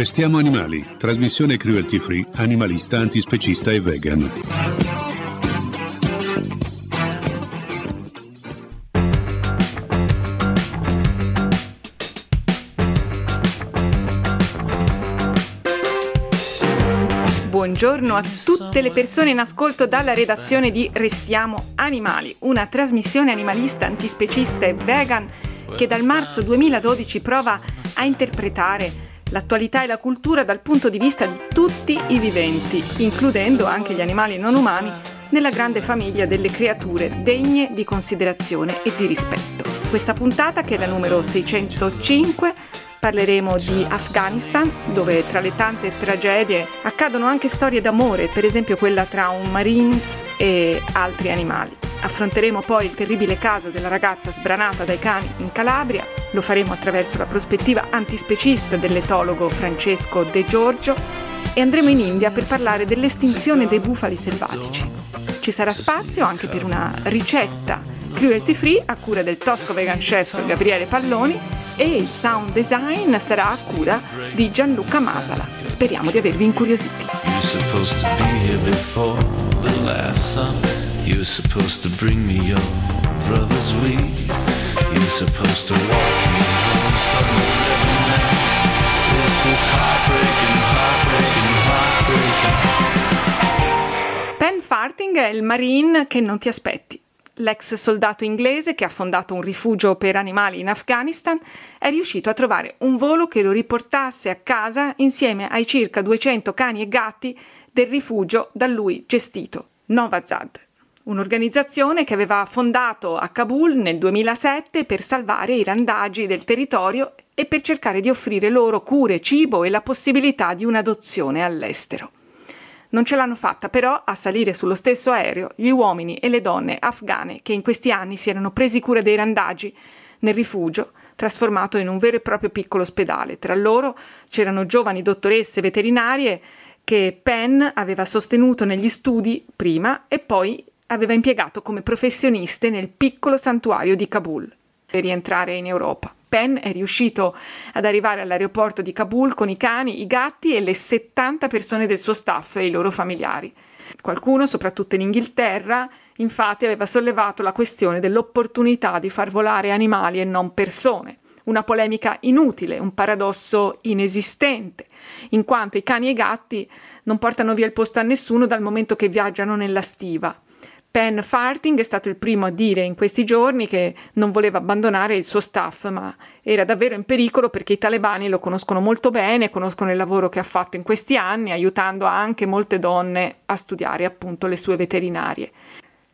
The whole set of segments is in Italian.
Restiamo animali, trasmissione cruelty free, animalista, antispecista e vegan. Buongiorno a tutte le persone in ascolto dalla redazione di Restiamo Animali, una trasmissione animalista, antispecista e vegan che dal marzo 2012 prova a interpretare l'attualità e la cultura dal punto di vista di tutti i viventi, includendo anche gli animali non umani, nella grande famiglia delle creature degne di considerazione e di rispetto. Questa puntata, che è la numero 605, Parleremo di Afghanistan, dove tra le tante tragedie accadono anche storie d'amore, per esempio quella tra un Marines e altri animali. Affronteremo poi il terribile caso della ragazza sbranata dai cani in Calabria, lo faremo attraverso la prospettiva antispecista dell'etologo Francesco De Giorgio e andremo in India per parlare dell'estinzione dei bufali selvatici. Ci sarà spazio anche per una ricetta cruelty free a cura del tosco vegan chef Gabriele Palloni e il sound design sarà a cura di Gianluca Masala. Speriamo di avervi incuriositi. You're supposed to bring me your brother's weed. You're supposed to walk me home from the living man. This is heartbreaking, heartbreaking, heartbreaking. Pen Farting è il marine che non ti aspetti l'ex soldato inglese che ha fondato un rifugio per animali in Afghanistan, è riuscito a trovare un volo che lo riportasse a casa insieme ai circa 200 cani e gatti del rifugio da lui gestito, Novazad, un'organizzazione che aveva fondato a Kabul nel 2007 per salvare i randagi del territorio e per cercare di offrire loro cure, cibo e la possibilità di un'adozione all'estero. Non ce l'hanno fatta però a salire sullo stesso aereo gli uomini e le donne afghane che in questi anni si erano presi cura dei randagi nel rifugio, trasformato in un vero e proprio piccolo ospedale. Tra loro c'erano giovani dottoresse veterinarie che Penn aveva sostenuto negli studi prima e poi aveva impiegato come professioniste nel piccolo santuario di Kabul per rientrare in Europa. Penn è riuscito ad arrivare all'aeroporto di Kabul con i cani, i gatti e le 70 persone del suo staff e i loro familiari. Qualcuno, soprattutto in Inghilterra, infatti aveva sollevato la questione dell'opportunità di far volare animali e non persone. Una polemica inutile, un paradosso inesistente, in quanto i cani e i gatti non portano via il posto a nessuno dal momento che viaggiano nella stiva. Penn Farting è stato il primo a dire in questi giorni che non voleva abbandonare il suo staff, ma era davvero in pericolo perché i talebani lo conoscono molto bene, conoscono il lavoro che ha fatto in questi anni, aiutando anche molte donne a studiare appunto le sue veterinarie.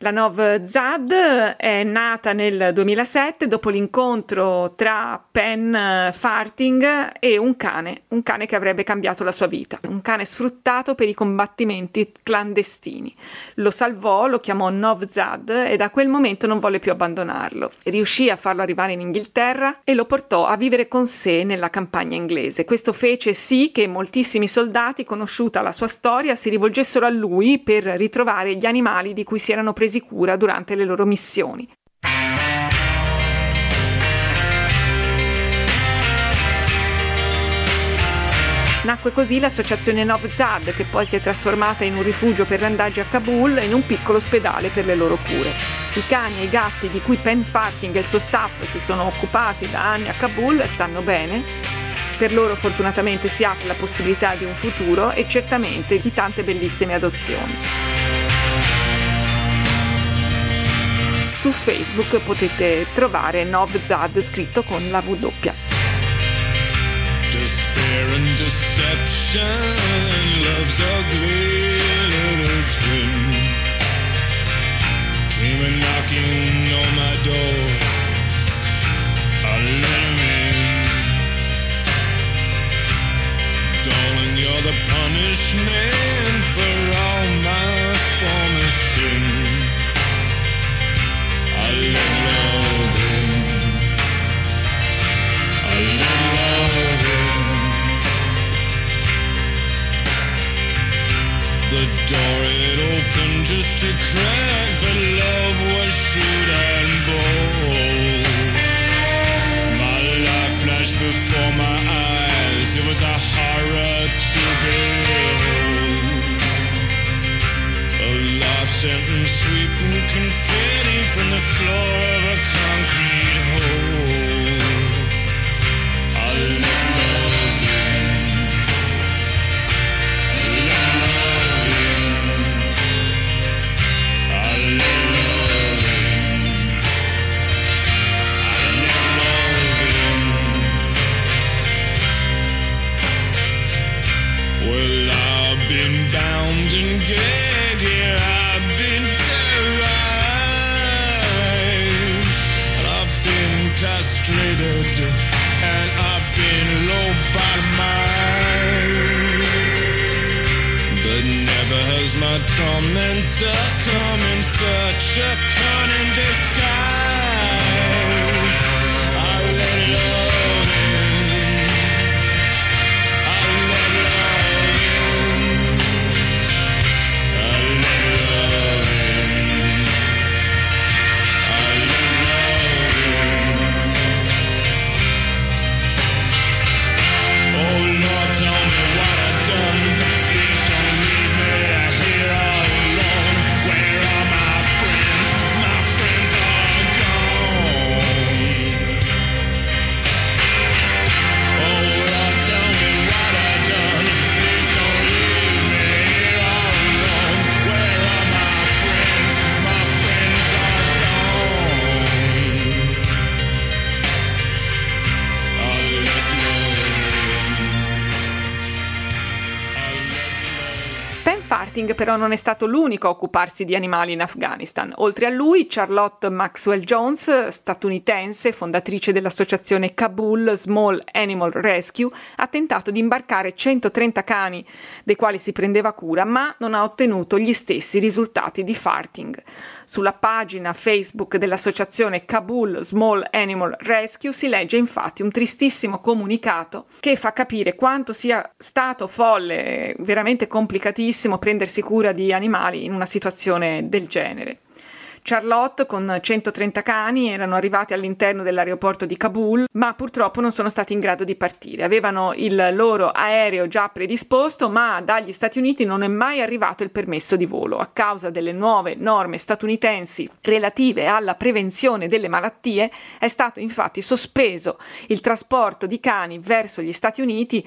La Nov Zad è nata nel 2007 dopo l'incontro tra Penn Farting e un cane, un cane che avrebbe cambiato la sua vita, un cane sfruttato per i combattimenti clandestini. Lo salvò, lo chiamò Nov Zad e da quel momento non volle più abbandonarlo. Riuscì a farlo arrivare in Inghilterra e lo portò a vivere con sé nella campagna inglese. Questo fece sì che moltissimi soldati, conosciuta la sua storia, si rivolgessero a lui per ritrovare gli animali di cui si erano presi presi cura durante le loro missioni. Nacque così l'associazione Novzad, che poi si è trasformata in un rifugio per randaggi a Kabul e in un piccolo ospedale per le loro cure. I cani e i gatti di cui Penn Farting e il suo staff si sono occupati da anni a Kabul stanno bene. Per loro fortunatamente si apre la possibilità di un futuro e certamente di tante bellissime adozioni. Su Facebook potete trovare Novzad scritto con la W. Despair and deception, love's ugly little twin Came knocking on my door però non è stato l'unico a occuparsi di animali in Afghanistan. Oltre a lui, Charlotte Maxwell Jones, statunitense, fondatrice dell'associazione Kabul Small Animal Rescue, ha tentato di imbarcare 130 cani dei quali si prendeva cura, ma non ha ottenuto gli stessi risultati di Farting. Sulla pagina Facebook dell'associazione Kabul Small Animal Rescue si legge infatti un tristissimo comunicato che fa capire quanto sia stato folle, veramente complicatissimo prendersi cura di animali in una situazione del genere. Charlotte con 130 cani erano arrivati all'interno dell'aeroporto di Kabul, ma purtroppo non sono stati in grado di partire. Avevano il loro aereo già predisposto, ma dagli Stati Uniti non è mai arrivato il permesso di volo a causa delle nuove norme statunitensi relative alla prevenzione delle malattie. È stato infatti sospeso il trasporto di cani verso gli Stati Uniti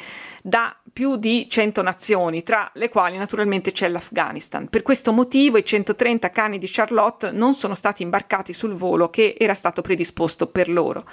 da più di 100 nazioni, tra le quali naturalmente c'è l'Afghanistan. Per questo motivo i 130 cani di Charlotte non sono stati imbarcati sul volo che era stato predisposto per loro.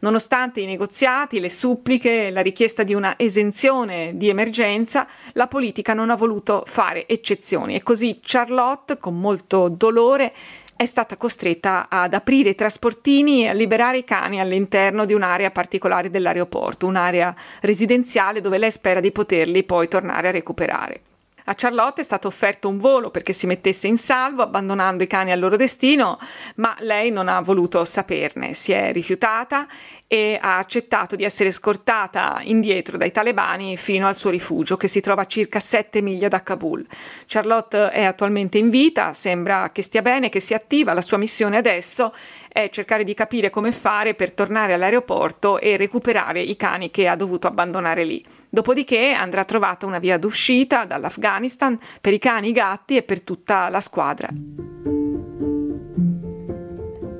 Nonostante i negoziati, le suppliche, la richiesta di una esenzione di emergenza, la politica non ha voluto fare eccezioni e così Charlotte, con molto dolore, è stata costretta ad aprire i trasportini e a liberare i cani all'interno di un'area particolare dell'aeroporto, un'area residenziale dove lei spera di poterli poi tornare a recuperare. A Charlotte è stato offerto un volo perché si mettesse in salvo, abbandonando i cani al loro destino, ma lei non ha voluto saperne, si è rifiutata e ha accettato di essere scortata indietro dai talebani fino al suo rifugio, che si trova a circa 7 miglia da Kabul. Charlotte è attualmente in vita, sembra che stia bene, che sia attiva. La sua missione adesso è cercare di capire come fare per tornare all'aeroporto e recuperare i cani che ha dovuto abbandonare lì. Dopodiché andrà trovata una via d'uscita dall'Afghanistan per i cani, i gatti e per tutta la squadra.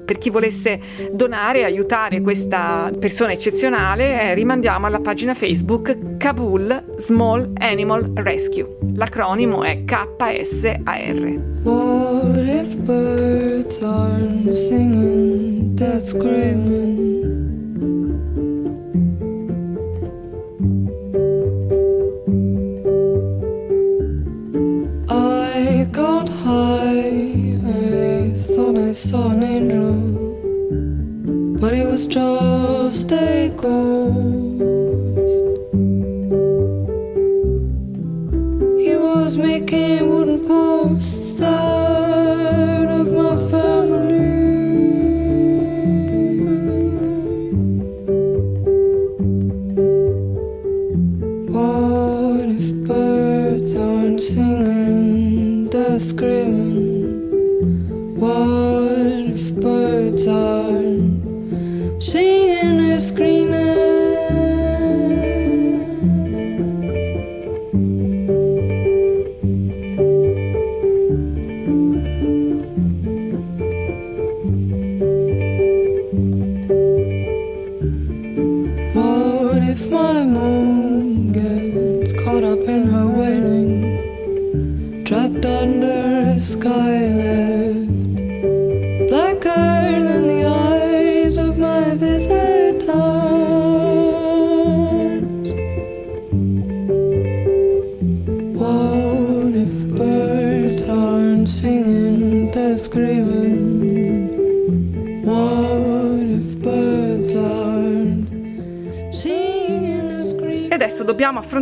Per chi volesse donare e aiutare questa persona eccezionale, eh, rimandiamo alla pagina Facebook Kabul Small Animal Rescue. L'acronimo è KSAR. What if birds aren't singing, they're screaming?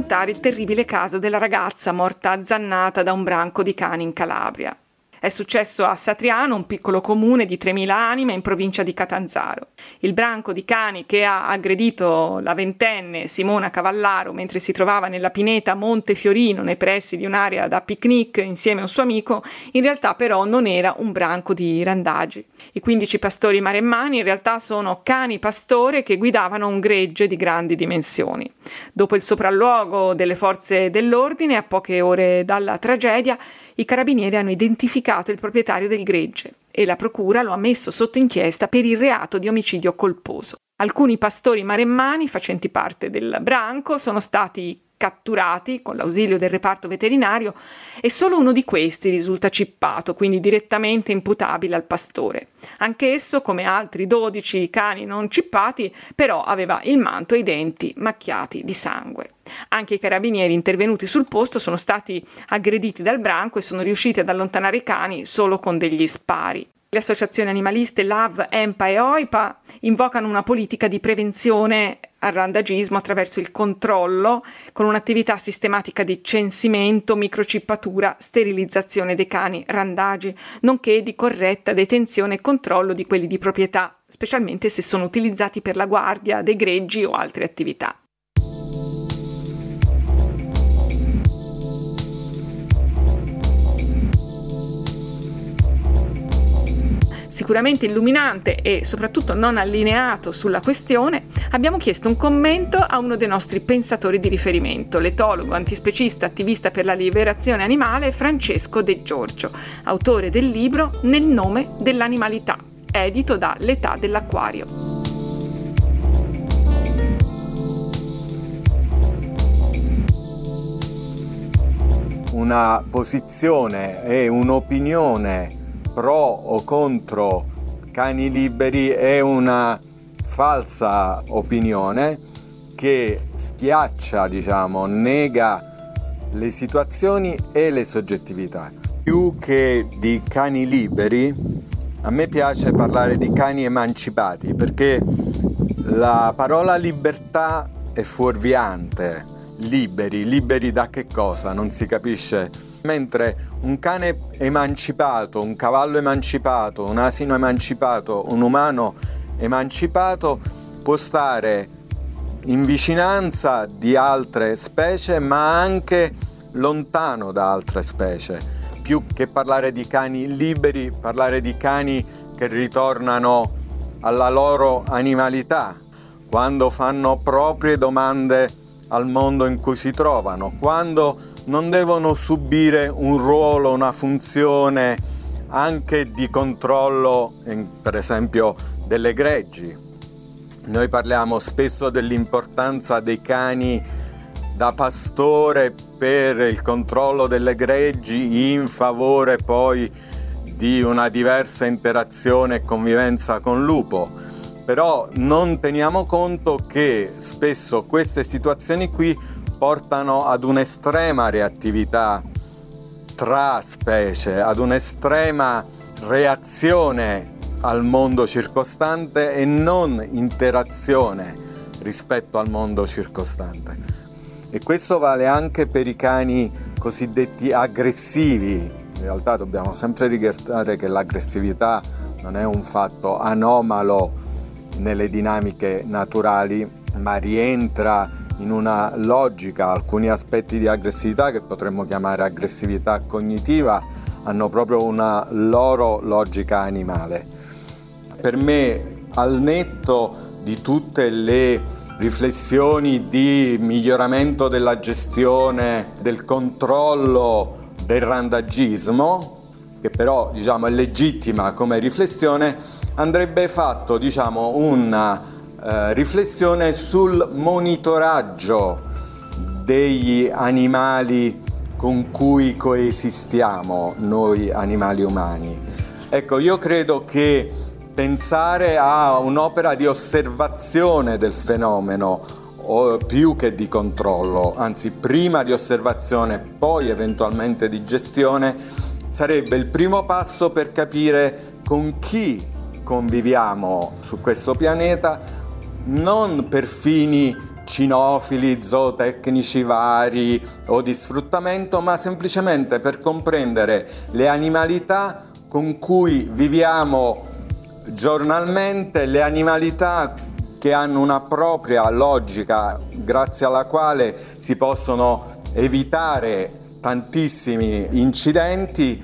Affrontare il terribile caso della ragazza morta azzannata da un branco di cani in Calabria. È successo a Satriano, un piccolo comune di 3.000 anime in provincia di Catanzaro. Il branco di cani che ha aggredito la ventenne Simona Cavallaro mentre si trovava nella pineta Monte Fiorino nei pressi di un'area da picnic insieme a un suo amico, in realtà però non era un branco di randagi. I 15 pastori maremmani in realtà sono cani pastore che guidavano un gregge di grandi dimensioni. Dopo il sopralluogo delle forze dell'ordine, a poche ore dalla tragedia, i carabinieri hanno identificato il proprietario del gregge e la procura lo ha messo sotto inchiesta per il reato di omicidio colposo. Alcuni pastori maremmani facenti parte del branco sono stati catturati con l'ausilio del reparto veterinario e solo uno di questi risulta cippato, quindi direttamente imputabile al pastore. Anch'esso, come altri 12 cani non cippati, però aveva il manto e i denti macchiati di sangue. Anche i carabinieri intervenuti sul posto sono stati aggrediti dal branco e sono riusciti ad allontanare i cani solo con degli spari. Le associazioni animaliste LAV, EMPA e OIPA invocano una politica di prevenzione al randagismo attraverso il controllo con un'attività sistematica di censimento, microcippatura, sterilizzazione dei cani randagi, nonché di corretta detenzione e controllo di quelli di proprietà, specialmente se sono utilizzati per la guardia dei greggi o altre attività. Sicuramente illuminante e soprattutto non allineato sulla questione, abbiamo chiesto un commento a uno dei nostri pensatori di riferimento, l'etologo, antispecista, attivista per la liberazione animale Francesco De Giorgio, autore del libro Nel nome dell'animalità, edito da L'età dell'acquario. una posizione e un'opinione pro o contro cani liberi è una falsa opinione che schiaccia, diciamo, nega le situazioni e le soggettività. Più che di cani liberi, a me piace parlare di cani emancipati perché la parola libertà è fuorviante. Liberi, liberi da che cosa? Non si capisce. Mentre un cane emancipato, un cavallo emancipato, un asino emancipato, un umano emancipato può stare in vicinanza di altre specie ma anche lontano da altre specie. Più che parlare di cani liberi, parlare di cani che ritornano alla loro animalità, quando fanno proprie domande al mondo in cui si trovano, quando non devono subire un ruolo, una funzione anche di controllo, per esempio, delle greggi. Noi parliamo spesso dell'importanza dei cani da pastore per il controllo delle greggi in favore poi di una diversa interazione e convivenza con lupo però non teniamo conto che spesso queste situazioni qui portano ad un'estrema reattività tra specie, ad un'estrema reazione al mondo circostante e non interazione rispetto al mondo circostante. E questo vale anche per i cani cosiddetti aggressivi. In realtà dobbiamo sempre ricordare che l'aggressività non è un fatto anomalo nelle dinamiche naturali, ma rientra in una logica, alcuni aspetti di aggressività che potremmo chiamare aggressività cognitiva hanno proprio una loro logica animale. Per me, al netto di tutte le riflessioni di miglioramento della gestione, del controllo del randagismo, che però diciamo, è legittima come riflessione, andrebbe fatto diciamo, una eh, riflessione sul monitoraggio degli animali con cui coesistiamo noi animali umani. Ecco, io credo che pensare a un'opera di osservazione del fenomeno più che di controllo, anzi prima di osservazione, poi eventualmente di gestione, sarebbe il primo passo per capire con chi conviviamo su questo pianeta, non per fini cinofili, zootecnici vari o di sfruttamento, ma semplicemente per comprendere le animalità con cui viviamo giornalmente, le animalità che hanno una propria logica grazie alla quale si possono evitare tantissimi incidenti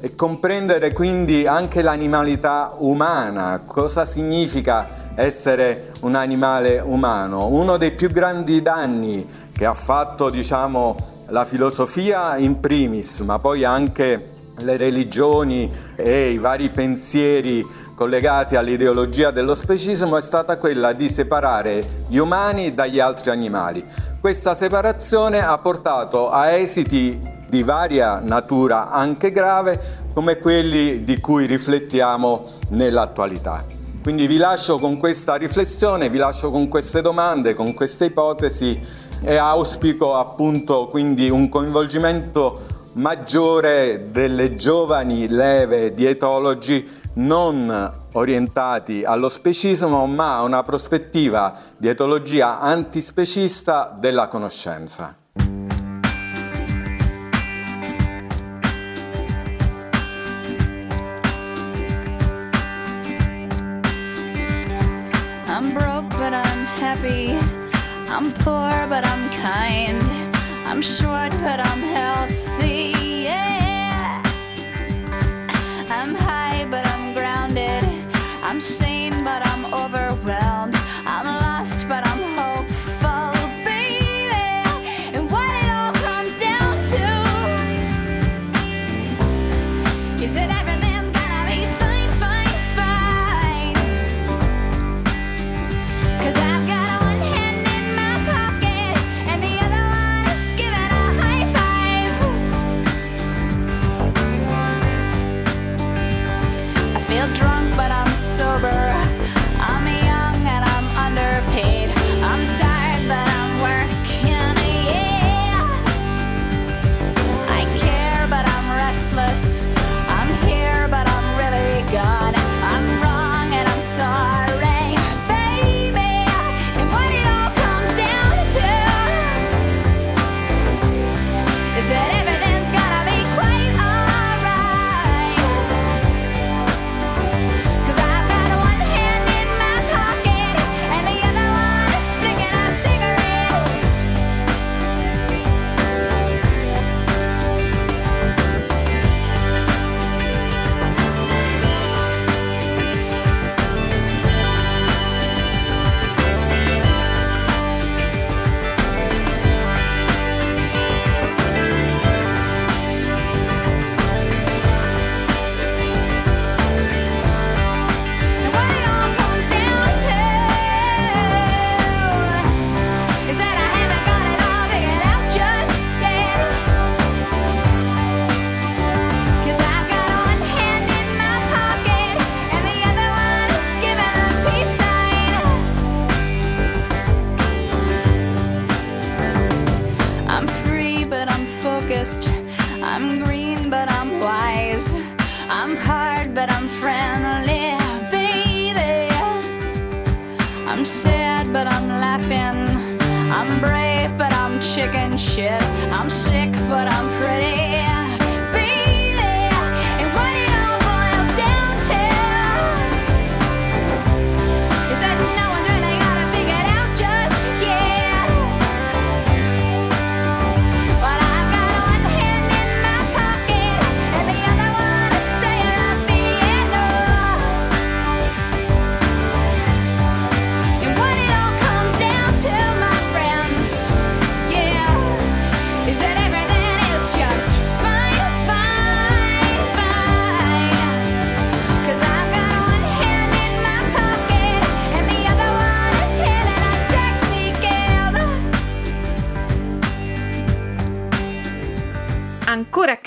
e comprendere quindi anche l'animalità umana, cosa significa essere un animale umano. Uno dei più grandi danni che ha fatto, diciamo, la filosofia in primis, ma poi anche le religioni e i vari pensieri collegati all'ideologia dello specismo è stata quella di separare gli umani dagli altri animali. Questa separazione ha portato a esiti di varia natura anche grave come quelli di cui riflettiamo nell'attualità. Quindi vi lascio con questa riflessione, vi lascio con queste domande, con queste ipotesi e auspico appunto quindi un coinvolgimento maggiore delle giovani leve di etologi non orientati allo specismo ma a una prospettiva di etologia antispecista della conoscenza. Happy. I'm poor, but I'm kind. I'm short, but I'm healthy. But I'm laughing. I'm brave, but I'm chicken shit. I'm sick, but I'm pretty.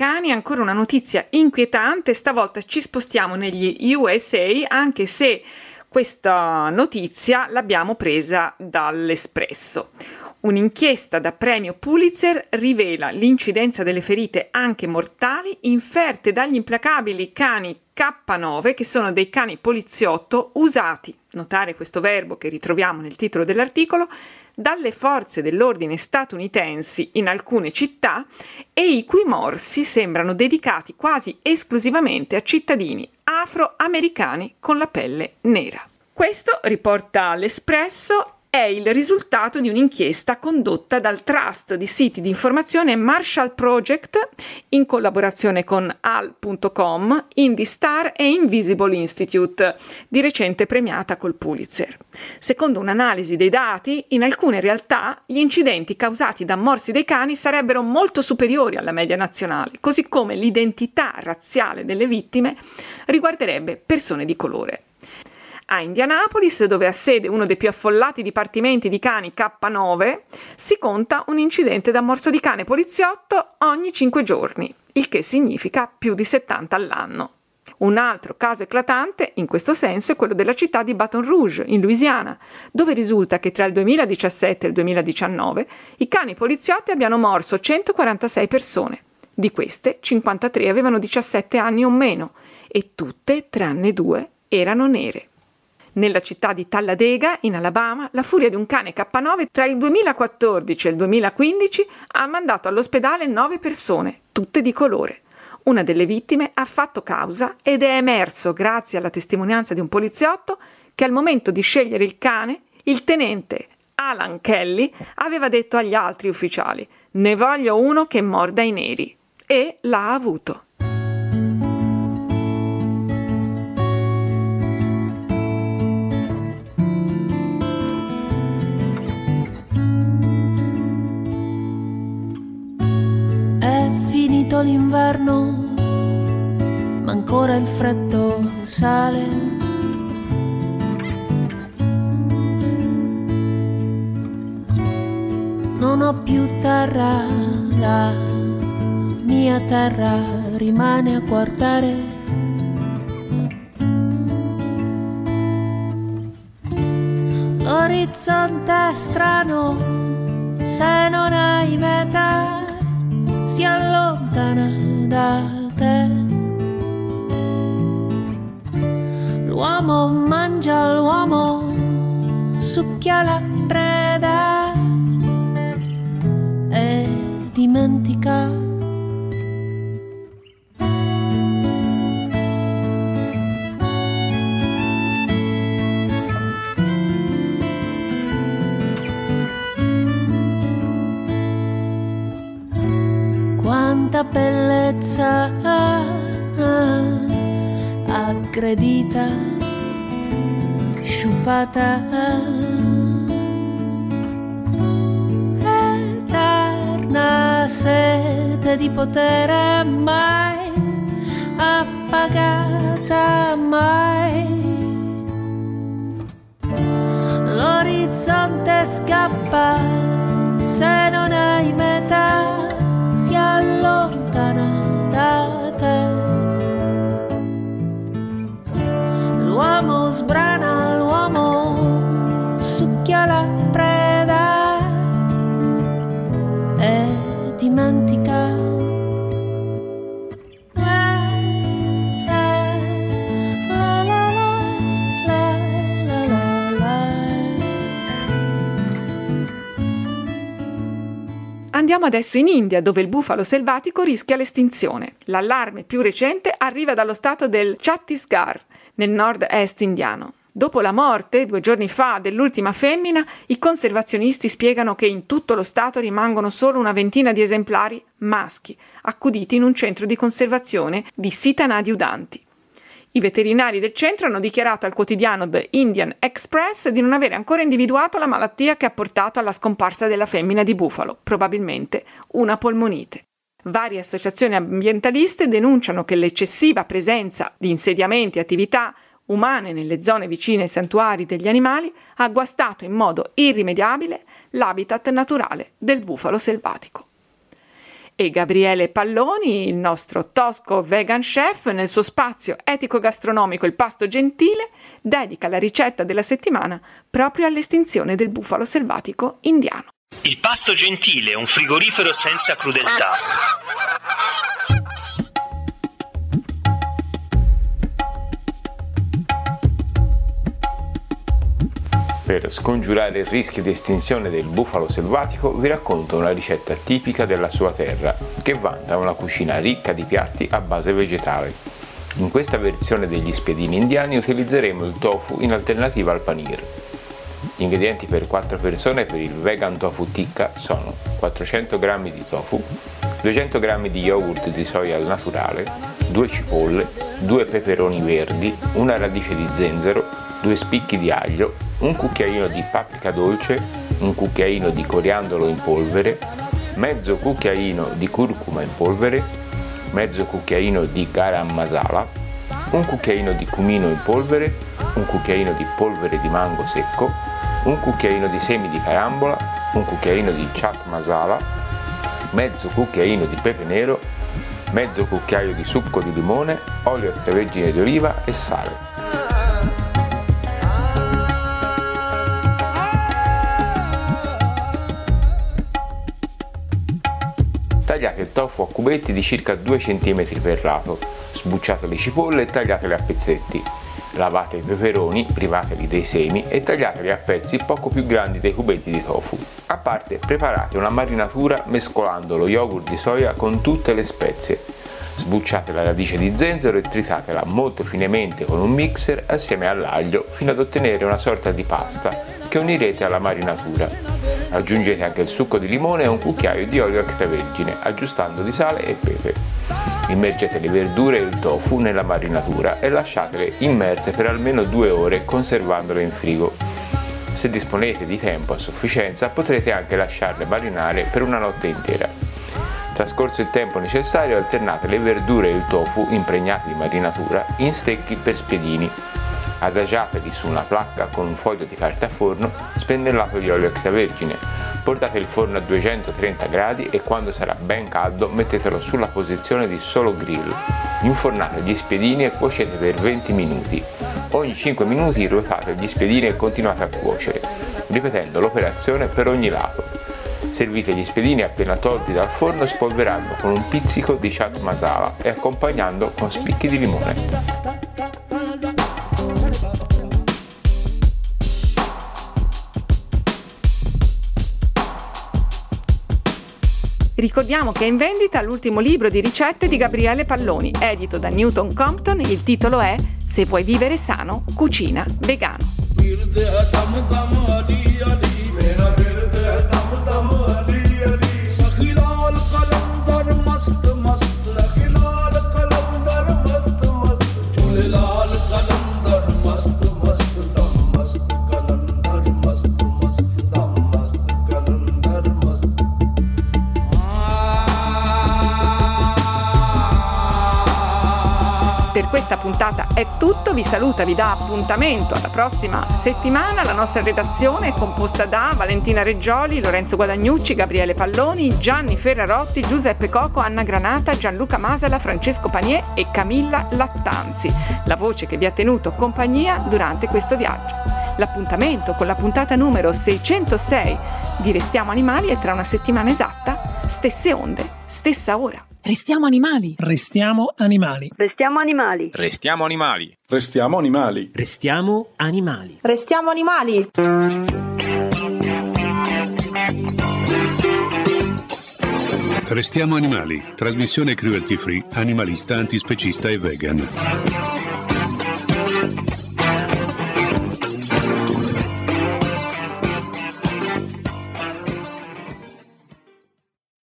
Cani, ancora una notizia inquietante, stavolta ci spostiamo negli USA, anche se questa notizia l'abbiamo presa dall'Espresso. Un'inchiesta da premio Pulitzer rivela l'incidenza delle ferite anche mortali inferte dagli implacabili cani K9 che sono dei cani poliziotto usati, notare questo verbo che ritroviamo nel titolo dell'articolo, dalle forze dell'ordine statunitensi in alcune città e i cui morsi sembrano dedicati quasi esclusivamente a cittadini afroamericani con la pelle nera. Questo, riporta l'Espresso, è il risultato di un'inchiesta condotta dal Trust di siti di informazione Marshall Project in collaborazione con Al.com, IndyStar e Invisible Institute, di recente premiata col Pulitzer. Secondo un'analisi dei dati, in alcune realtà gli incidenti causati da morsi dei cani sarebbero molto superiori alla media nazionale, così come l'identità razziale delle vittime riguarderebbe persone di colore. A Indianapolis, dove ha sede uno dei più affollati dipartimenti di cani K9, si conta un incidente da morso di cane poliziotto ogni 5 giorni, il che significa più di 70 all'anno. Un altro caso eclatante in questo senso è quello della città di Baton Rouge, in Louisiana, dove risulta che tra il 2017 e il 2019 i cani poliziotti abbiano morso 146 persone. Di queste, 53 avevano 17 anni o meno e tutte, tranne due, erano nere. Nella città di Talladega, in Alabama, la furia di un cane K9 tra il 2014 e il 2015 ha mandato all'ospedale nove persone, tutte di colore. Una delle vittime ha fatto causa ed è emerso, grazie alla testimonianza di un poliziotto, che al momento di scegliere il cane, il tenente Alan Kelly aveva detto agli altri ufficiali: Ne voglio uno che morda i neri. E l'ha avuto. Finito l'inverno, ma ancora il freddo sale. Non ho più terra, la mia terra rimane a guardare. L'orizzonte è strano, se non hai meta si allontana da te. L'uomo mangia l'uomo, succhia la preda e dimentica. Bellezza aggredita, sciupata. Eterna sete di potere mai appagata mai. L'orizzonte scappa se non hai metà L'uomo sbrana, l'uomo succhia la preda e dimentica. Andiamo adesso in India, dove il bufalo selvatico rischia l'estinzione. L'allarme più recente arriva dallo stato del Chhattisgarh, nel nord-est indiano. Dopo la morte, due giorni fa, dell'ultima femmina, i conservazionisti spiegano che in tutto lo stato rimangono solo una ventina di esemplari maschi, accuditi in un centro di conservazione di sitanadi udanti. I veterinari del centro hanno dichiarato al quotidiano The Indian Express di non avere ancora individuato la malattia che ha portato alla scomparsa della femmina di bufalo, probabilmente una polmonite. Varie associazioni ambientaliste denunciano che l'eccessiva presenza di insediamenti e attività umane nelle zone vicine ai santuari degli animali ha guastato in modo irrimediabile l'habitat naturale del bufalo selvatico. e Gabriele Palloni, il nostro tosco vegan chef, nel suo spazio etico-gastronomico Il Pasto Gentile, dedica la ricetta della settimana proprio all'estinzione del bufalo selvatico indiano. Il pasto gentile, un frigorifero senza crudeltà. Per scongiurare il rischio di estinzione del bufalo selvatico vi racconto una ricetta tipica della sua terra che vanta una cucina ricca di piatti a base vegetale. In questa versione degli spiedini indiani utilizzeremo il tofu in alternativa al panir. Gli ingredienti per 4 persone per il vegan tofu tikka sono 400 g di tofu, 200 g di yogurt di soia al naturale, 2 cipolle, 2 peperoni verdi, una radice di zenzero, 2 spicchi di aglio, un cucchiaino di paprika dolce, un cucchiaino di coriandolo in polvere, mezzo cucchiaino di curcuma in polvere, mezzo cucchiaino di garam masala, un cucchiaino di cumino in polvere, un cucchiaino di polvere di mango secco, un cucchiaino di semi di carambola, un cucchiaino di chat masala, mezzo cucchiaino di pepe nero, mezzo cucchiaio di succo di limone, olio extravergine di oliva e sale. Tagliate il tofu a cubetti di circa 2 cm per lato, sbucciate le cipolle e tagliatele a pezzetti. Lavate i peperoni, privateli dei semi e tagliateli a pezzi poco più grandi dei cubetti di tofu. A parte preparate una marinatura mescolando lo yogurt di soia con tutte le spezie. Sbucciate la radice di zenzero e tritatela molto finemente con un mixer assieme all'aglio fino ad ottenere una sorta di pasta che unirete alla marinatura. Aggiungete anche il succo di limone e un cucchiaio di olio extravergine, aggiustando di sale e pepe. Immergete le verdure e il tofu nella marinatura e lasciatele immerse per almeno due ore conservandole in frigo. Se disponete di tempo a sufficienza potrete anche lasciarle marinare per una notte intera. Trascorso il tempo necessario alternate le verdure e il tofu impregnati di marinatura in stecchi per spiedini. Adagiateli su una placca con un foglio di carta forno spennellato di olio extravergine. Portate il forno a 230 gradi e quando sarà ben caldo mettetelo sulla posizione di solo grill. Infornate gli spiedini e cuocete per 20 minuti. Ogni 5 minuti ruotate gli spiedini e continuate a cuocere, ripetendo l'operazione per ogni lato. Servite gli spiedini appena tolti dal forno spolverando con un pizzico di chat masala e accompagnando con spicchi di limone. Ricordiamo che è in vendita l'ultimo libro di ricette di Gabriele Palloni, edito da Newton Compton. Il titolo è Se vuoi vivere sano, cucina vegano. Per questa puntata è tutto, vi saluta, vi dà appuntamento alla prossima settimana. La nostra redazione è composta da Valentina Reggioli, Lorenzo Guadagnucci, Gabriele Palloni, Gianni Ferrarotti, Giuseppe Coco, Anna Granata, Gianluca Masala, Francesco Panier e Camilla Lattanzi, la voce che vi ha tenuto compagnia durante questo viaggio. L'appuntamento con la puntata numero 606 di Restiamo Animali è tra una settimana esatta, stesse onde, stessa ora. Restiamo animali. Restiamo animali. Restiamo animali. Restiamo animali. Restiamo animali. Restiamo animali. Restiamo animali. Restiamo animali, trasmissione cruelty free, animalista, antispecista e vegan.